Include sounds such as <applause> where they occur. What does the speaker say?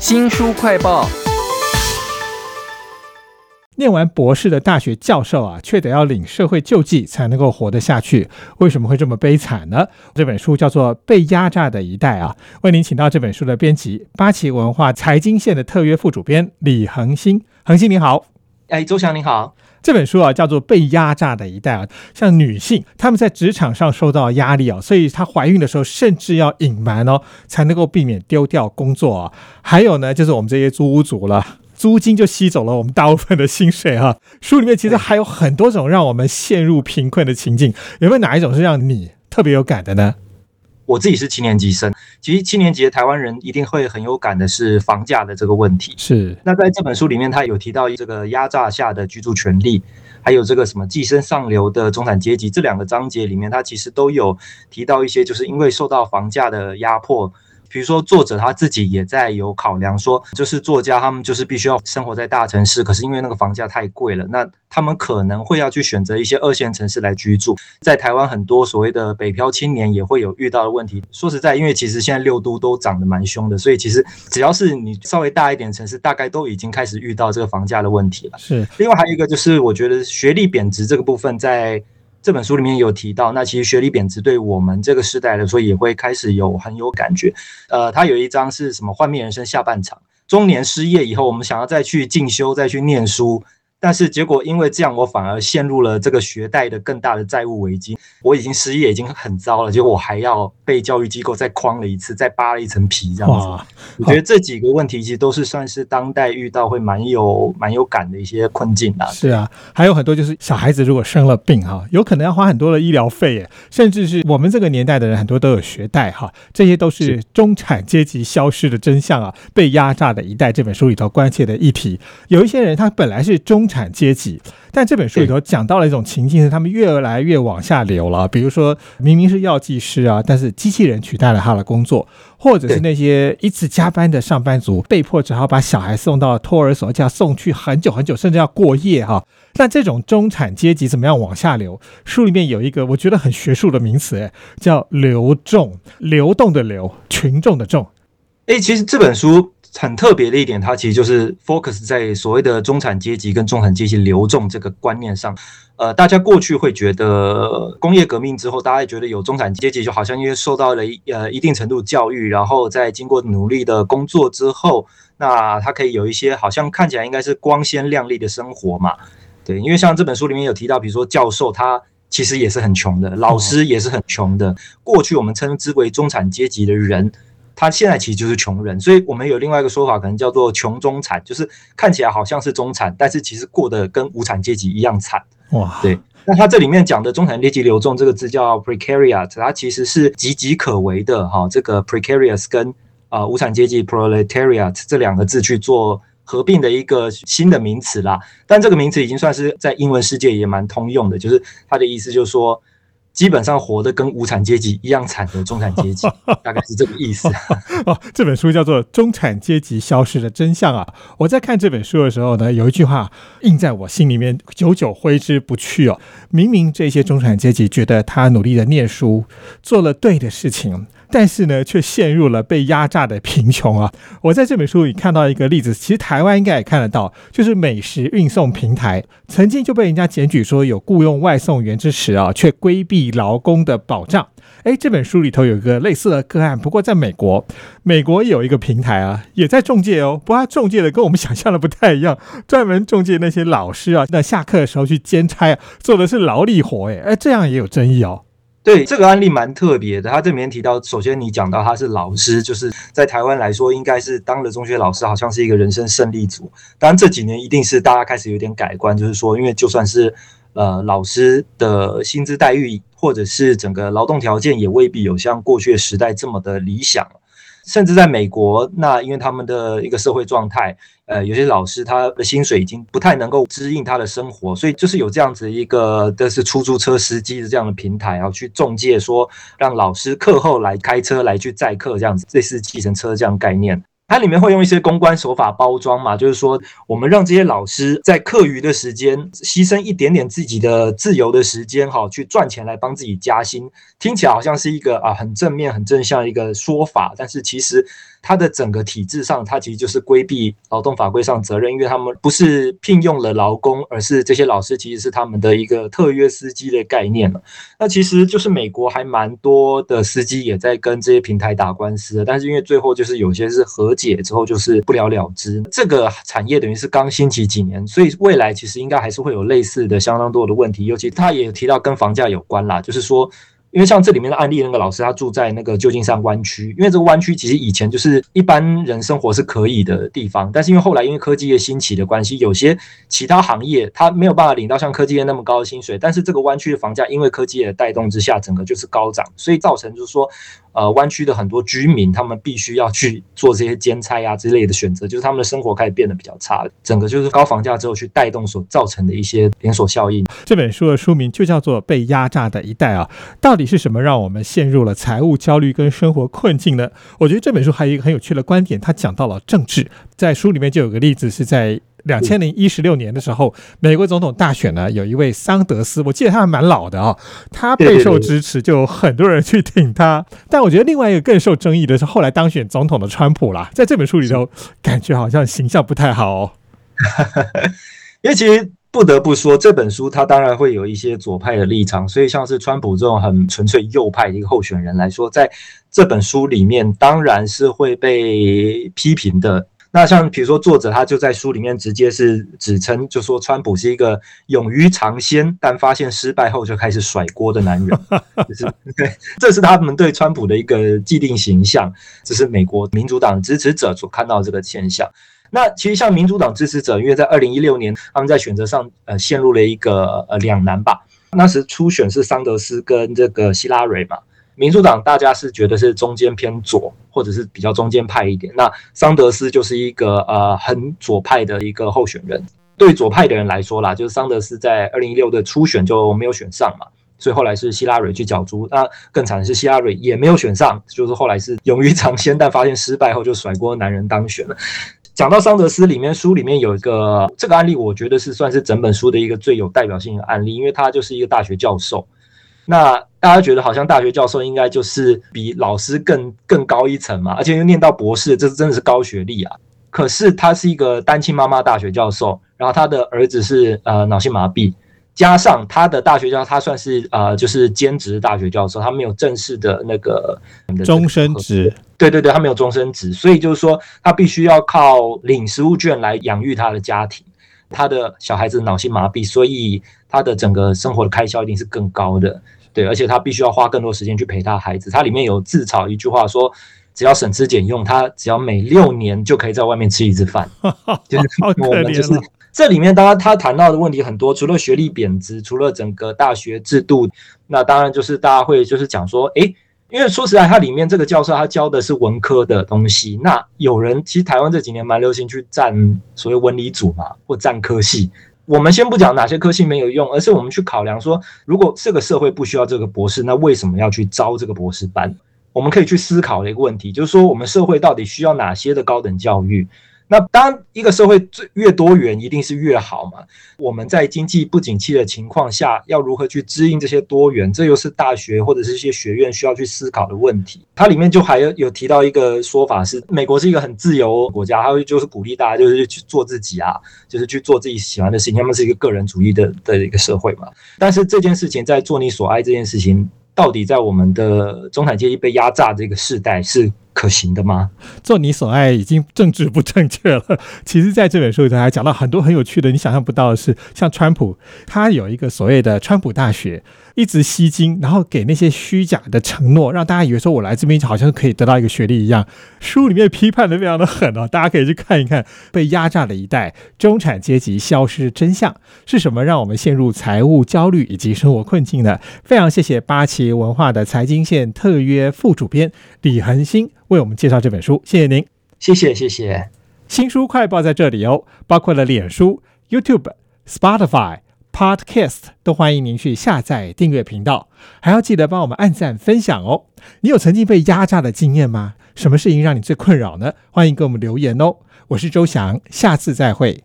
新书快报。念完博士的大学教授啊，却得要领社会救济才能够活得下去，为什么会这么悲惨呢？这本书叫做《被压榨的一代》啊，为您请到这本书的编辑八旗文化财经线的特约副主编李恒星，恒星你好，哎，周翔你好。这本书啊叫做《被压榨的一代》啊，像女性她们在职场上受到压力啊，所以她怀孕的时候甚至要隐瞒哦，才能够避免丢掉工作啊。还有呢，就是我们这些租屋族了。租金就吸走了我们大部分的薪水哈。书里面其实还有很多种让我们陷入贫困的情境，有没有哪一种是让你特别有感的呢？我自己是七年级生，其实七年级的台湾人一定会很有感的是房价的这个问题。是。那在这本书里面，他有提到这个压榨下的居住权利，还有这个什么寄生上流的中产阶级这两个章节里面，他其实都有提到一些，就是因为受到房价的压迫。比如说，作者他自己也在有考量，说就是作家他们就是必须要生活在大城市，可是因为那个房价太贵了，那他们可能会要去选择一些二线城市来居住。在台湾，很多所谓的北漂青年也会有遇到的问题。说实在，因为其实现在六都都涨得蛮凶的，所以其实只要是你稍微大一点城市，大概都已经开始遇到这个房价的问题了。是。另外还有一个就是，我觉得学历贬值这个部分在。这本书里面有提到，那其实学历贬值对我们这个时代来说也会开始有很有感觉。呃，他有一章是什么？幻灭人生下半场，中年失业以后，我们想要再去进修、再去念书。但是结果因为这样，我反而陷入了这个学贷的更大的债务危机。我已经失业，已经很糟了，结果我还要被教育机构再框了一次，再扒了一层皮，这样子。我觉得这几个问题其实都是算是当代遇到会蛮有蛮有感的一些困境啊。是啊，还有很多就是小孩子如果生了病哈，有可能要花很多的医疗费耶，甚至是我们这个年代的人很多都有学贷哈，这些都是中产阶级消失的真相啊，被压榨的一代这本书里头关切的议题。有一些人他本来是中产阶级，但这本书里头讲到了一种情境，是他们越来越往下流了。比如说，明明是药剂师啊，但是机器人取代了他的工作，或者是那些一直加班的上班族，被迫只好把小孩送到托儿所，要送去很久很久，甚至要过夜哈。那这种中产阶级怎么样往下流？书里面有一个我觉得很学术的名词，哎，叫流众，流动的流，群众的众。哎，其实这本书。很特别的一点，它其实就是 focus 在所谓的中产阶级跟中产阶级流动这个观念上。呃，大家过去会觉得工业革命之后，大家觉得有中产阶级，就好像因为受到了呃一定程度教育，然后在经过努力的工作之后，那他可以有一些好像看起来应该是光鲜亮丽的生活嘛。对，因为像这本书里面有提到，比如说教授他其实也是很穷的，老师也是很穷的。过去我们称之为中产阶级的人。他现在其实就是穷人，所以我们有另外一个说法，可能叫做穷中产，就是看起来好像是中产，但是其实过得跟无产阶级一样惨。哇，对。那他这里面讲的中产阶级流动这个字叫 precariat，它其实是岌岌可危的哈。这个 precarious 跟啊无产阶级 proletariat 这两个字去做合并的一个新的名词啦。但这个名词已经算是在英文世界也蛮通用的，就是它的意思就是说。基本上活得跟无产阶级一样惨的中产阶级，<laughs> 大概是这个意思。<laughs> 哦，这本书叫做《中产阶级消失的真相》啊！我在看这本书的时候呢，有一句话印在我心里面，久久挥之不去哦。明明这些中产阶级觉得他努力的念书，做了对的事情。但是呢，却陷入了被压榨的贫穷啊！我在这本书里看到一个例子，其实台湾应该也看得到，就是美食运送平台曾经就被人家检举说有雇佣外送员之实啊，却规避劳工的保障。哎，这本书里头有一个类似的个案，不过在美国，美国有一个平台啊，也在中介哦，不过中介的跟我们想象的不太一样，专门中介那些老师啊，那下课的时候去兼差啊，做的是劳力活，哎，哎，这样也有争议哦。对这个案例蛮特别的，他这里面提到，首先你讲到他是老师，就是在台湾来说，应该是当了中学老师，好像是一个人生胜利组。当然这几年一定是大家开始有点改观，就是说，因为就算是呃老师的薪资待遇或者是整个劳动条件，也未必有像过去的时代这么的理想。甚至在美国，那因为他们的一个社会状态，呃，有些老师他的薪水已经不太能够支应他的生活，所以就是有这样子一个的是出租车司机的这样的平台，然后去中介说让老师课后来开车来去载客这样子，类似计程车这样概念。它里面会用一些公关手法包装嘛，就是说我们让这些老师在课余的时间牺牲一点点自己的自由的时间，哈，去赚钱来帮自己加薪，听起来好像是一个啊很正面、很正向一个说法，但是其实它的整个体制上，它其实就是规避劳动法规上责任，因为他们不是聘用了劳工，而是这些老师其实是他们的一个特约司机的概念了。那其实就是美国还蛮多的司机也在跟这些平台打官司，但是因为最后就是有些是和解之后就是不了了之。这个产业等于是刚兴起几年，所以未来其实应该还是会有类似的相当多的问题，尤其他也提到跟房价有关啦，就是说。因为像这里面的案例，那个老师他住在那个旧金山湾区，因为这个湾区其实以前就是一般人生活是可以的地方，但是因为后来因为科技业兴起的关系，有些其他行业他没有办法领到像科技业那么高的薪水，但是这个湾区的房价因为科技业的带动之下，整个就是高涨，所以造成就是说。呃，湾区的很多居民，他们必须要去做这些兼差呀之类的选择，就是他们的生活开始变得比较差了。整个就是高房价之后去带动所造成的一些连锁效应。这本书的书名就叫做《被压榨的一代》啊，到底是什么让我们陷入了财务焦虑跟生活困境呢？我觉得这本书还有一个很有趣的观点，它讲到了政治，在书里面就有个例子是在。两千零一十六年的时候，美国总统大选呢，有一位桑德斯，我记得他还蛮老的啊，他备受支持，就有很多人去挺他。但我觉得另外一个更受争议的是后来当选总统的川普啦，在这本书里头，感觉好像形象不太好。哦。因为其实不得不说，这本书它当然会有一些左派的立场，所以像是川普这种很纯粹右派的一个候选人来说，在这本书里面当然是会被批评的。那像比如说，作者他就在书里面直接是指称，就说川普是一个勇于尝鲜，但发现失败后就开始甩锅的男人，就是 <laughs> 对，这是他们对川普的一个既定形象，这是美国民主党支持者所看到这个现象。那其实像民主党支持者，因为在二零一六年他们在选择上呃陷入了一个呃两难吧，那时初选是桑德斯跟这个希拉蕊嘛。民主党大家是觉得是中间偏左，或者是比较中间派一点。那桑德斯就是一个呃很左派的一个候选人。对左派的人来说啦，就是桑德斯在二零一六的初选就没有选上嘛，所以后来是希拉蕊去角逐。那更惨的是希拉蕊也没有选上，就是后来是勇于尝鲜，但发现失败后就甩锅男人当选了。讲到桑德斯里面书里面有一个这个案例，我觉得是算是整本书的一个最有代表性的案例，因为他就是一个大学教授。那大家觉得好像大学教授应该就是比老师更更高一层嘛，而且又念到博士，这真的是高学历啊。可是他是一个单亲妈妈大学教授，然后他的儿子是呃脑性麻痹，加上他的大学教他算是呃就是兼职大学教授，他没有正式的那个终身职。对对对，他没有终身职，所以就是说他必须要靠领食物券来养育他的家庭。他的小孩子脑性麻痹，所以他的整个生活的开销一定是更高的。对，而且他必须要花更多时间去陪他孩子。他里面有自嘲一句话说：“只要省吃俭用，他只要每六年就可以在外面吃一次饭。<laughs> ”就是我们就是这里面，当然他谈到的问题很多，除了学历贬值，除了整个大学制度，那当然就是大家会就是讲说，诶，因为说实在，他里面这个教授他教的是文科的东西，那有人其实台湾这几年蛮流行去占所谓文理组嘛，或占科系。我们先不讲哪些科系没有用，而是我们去考量说，如果这个社会不需要这个博士，那为什么要去招这个博士班？我们可以去思考的一个问题，就是说，我们社会到底需要哪些的高等教育？那当一个社会最越多元，一定是越好嘛？我们在经济不景气的情况下，要如何去支应这些多元？这又是大学或者是一些学院需要去思考的问题。它里面就还有有提到一个说法是，美国是一个很自由国家，它会就是鼓励大家就是去做自己啊，就是去做自己喜欢的事情。他们是一个个人主义的的一个社会嘛。但是这件事情在做你所爱这件事情，到底在我们的中产阶级被压榨这个时代是？可行的吗？做你所爱已经政治不正确了。<laughs> 其实，在这本书里头还讲到很多很有趣的，你想象不到的是，像川普，他有一个所谓的川普大学。一直吸金，然后给那些虚假的承诺，让大家以为说我来这边好像可以得到一个学历一样。书里面批判的非常的狠哦，大家可以去看一看。被压榨的一代，中产阶级消失真相是什么？让我们陷入财务焦虑以及生活困境呢？非常谢谢八旗文化的财经线特约副主编李恒星为我们介绍这本书，谢谢您，谢谢谢谢。新书快报在这里哦，包括了脸书、YouTube、Spotify。Podcast 都欢迎您去下载订阅频道，还要记得帮我们按赞分享哦。你有曾经被压榨的经验吗？什么事情让你最困扰呢？欢迎给我们留言哦。我是周翔，下次再会。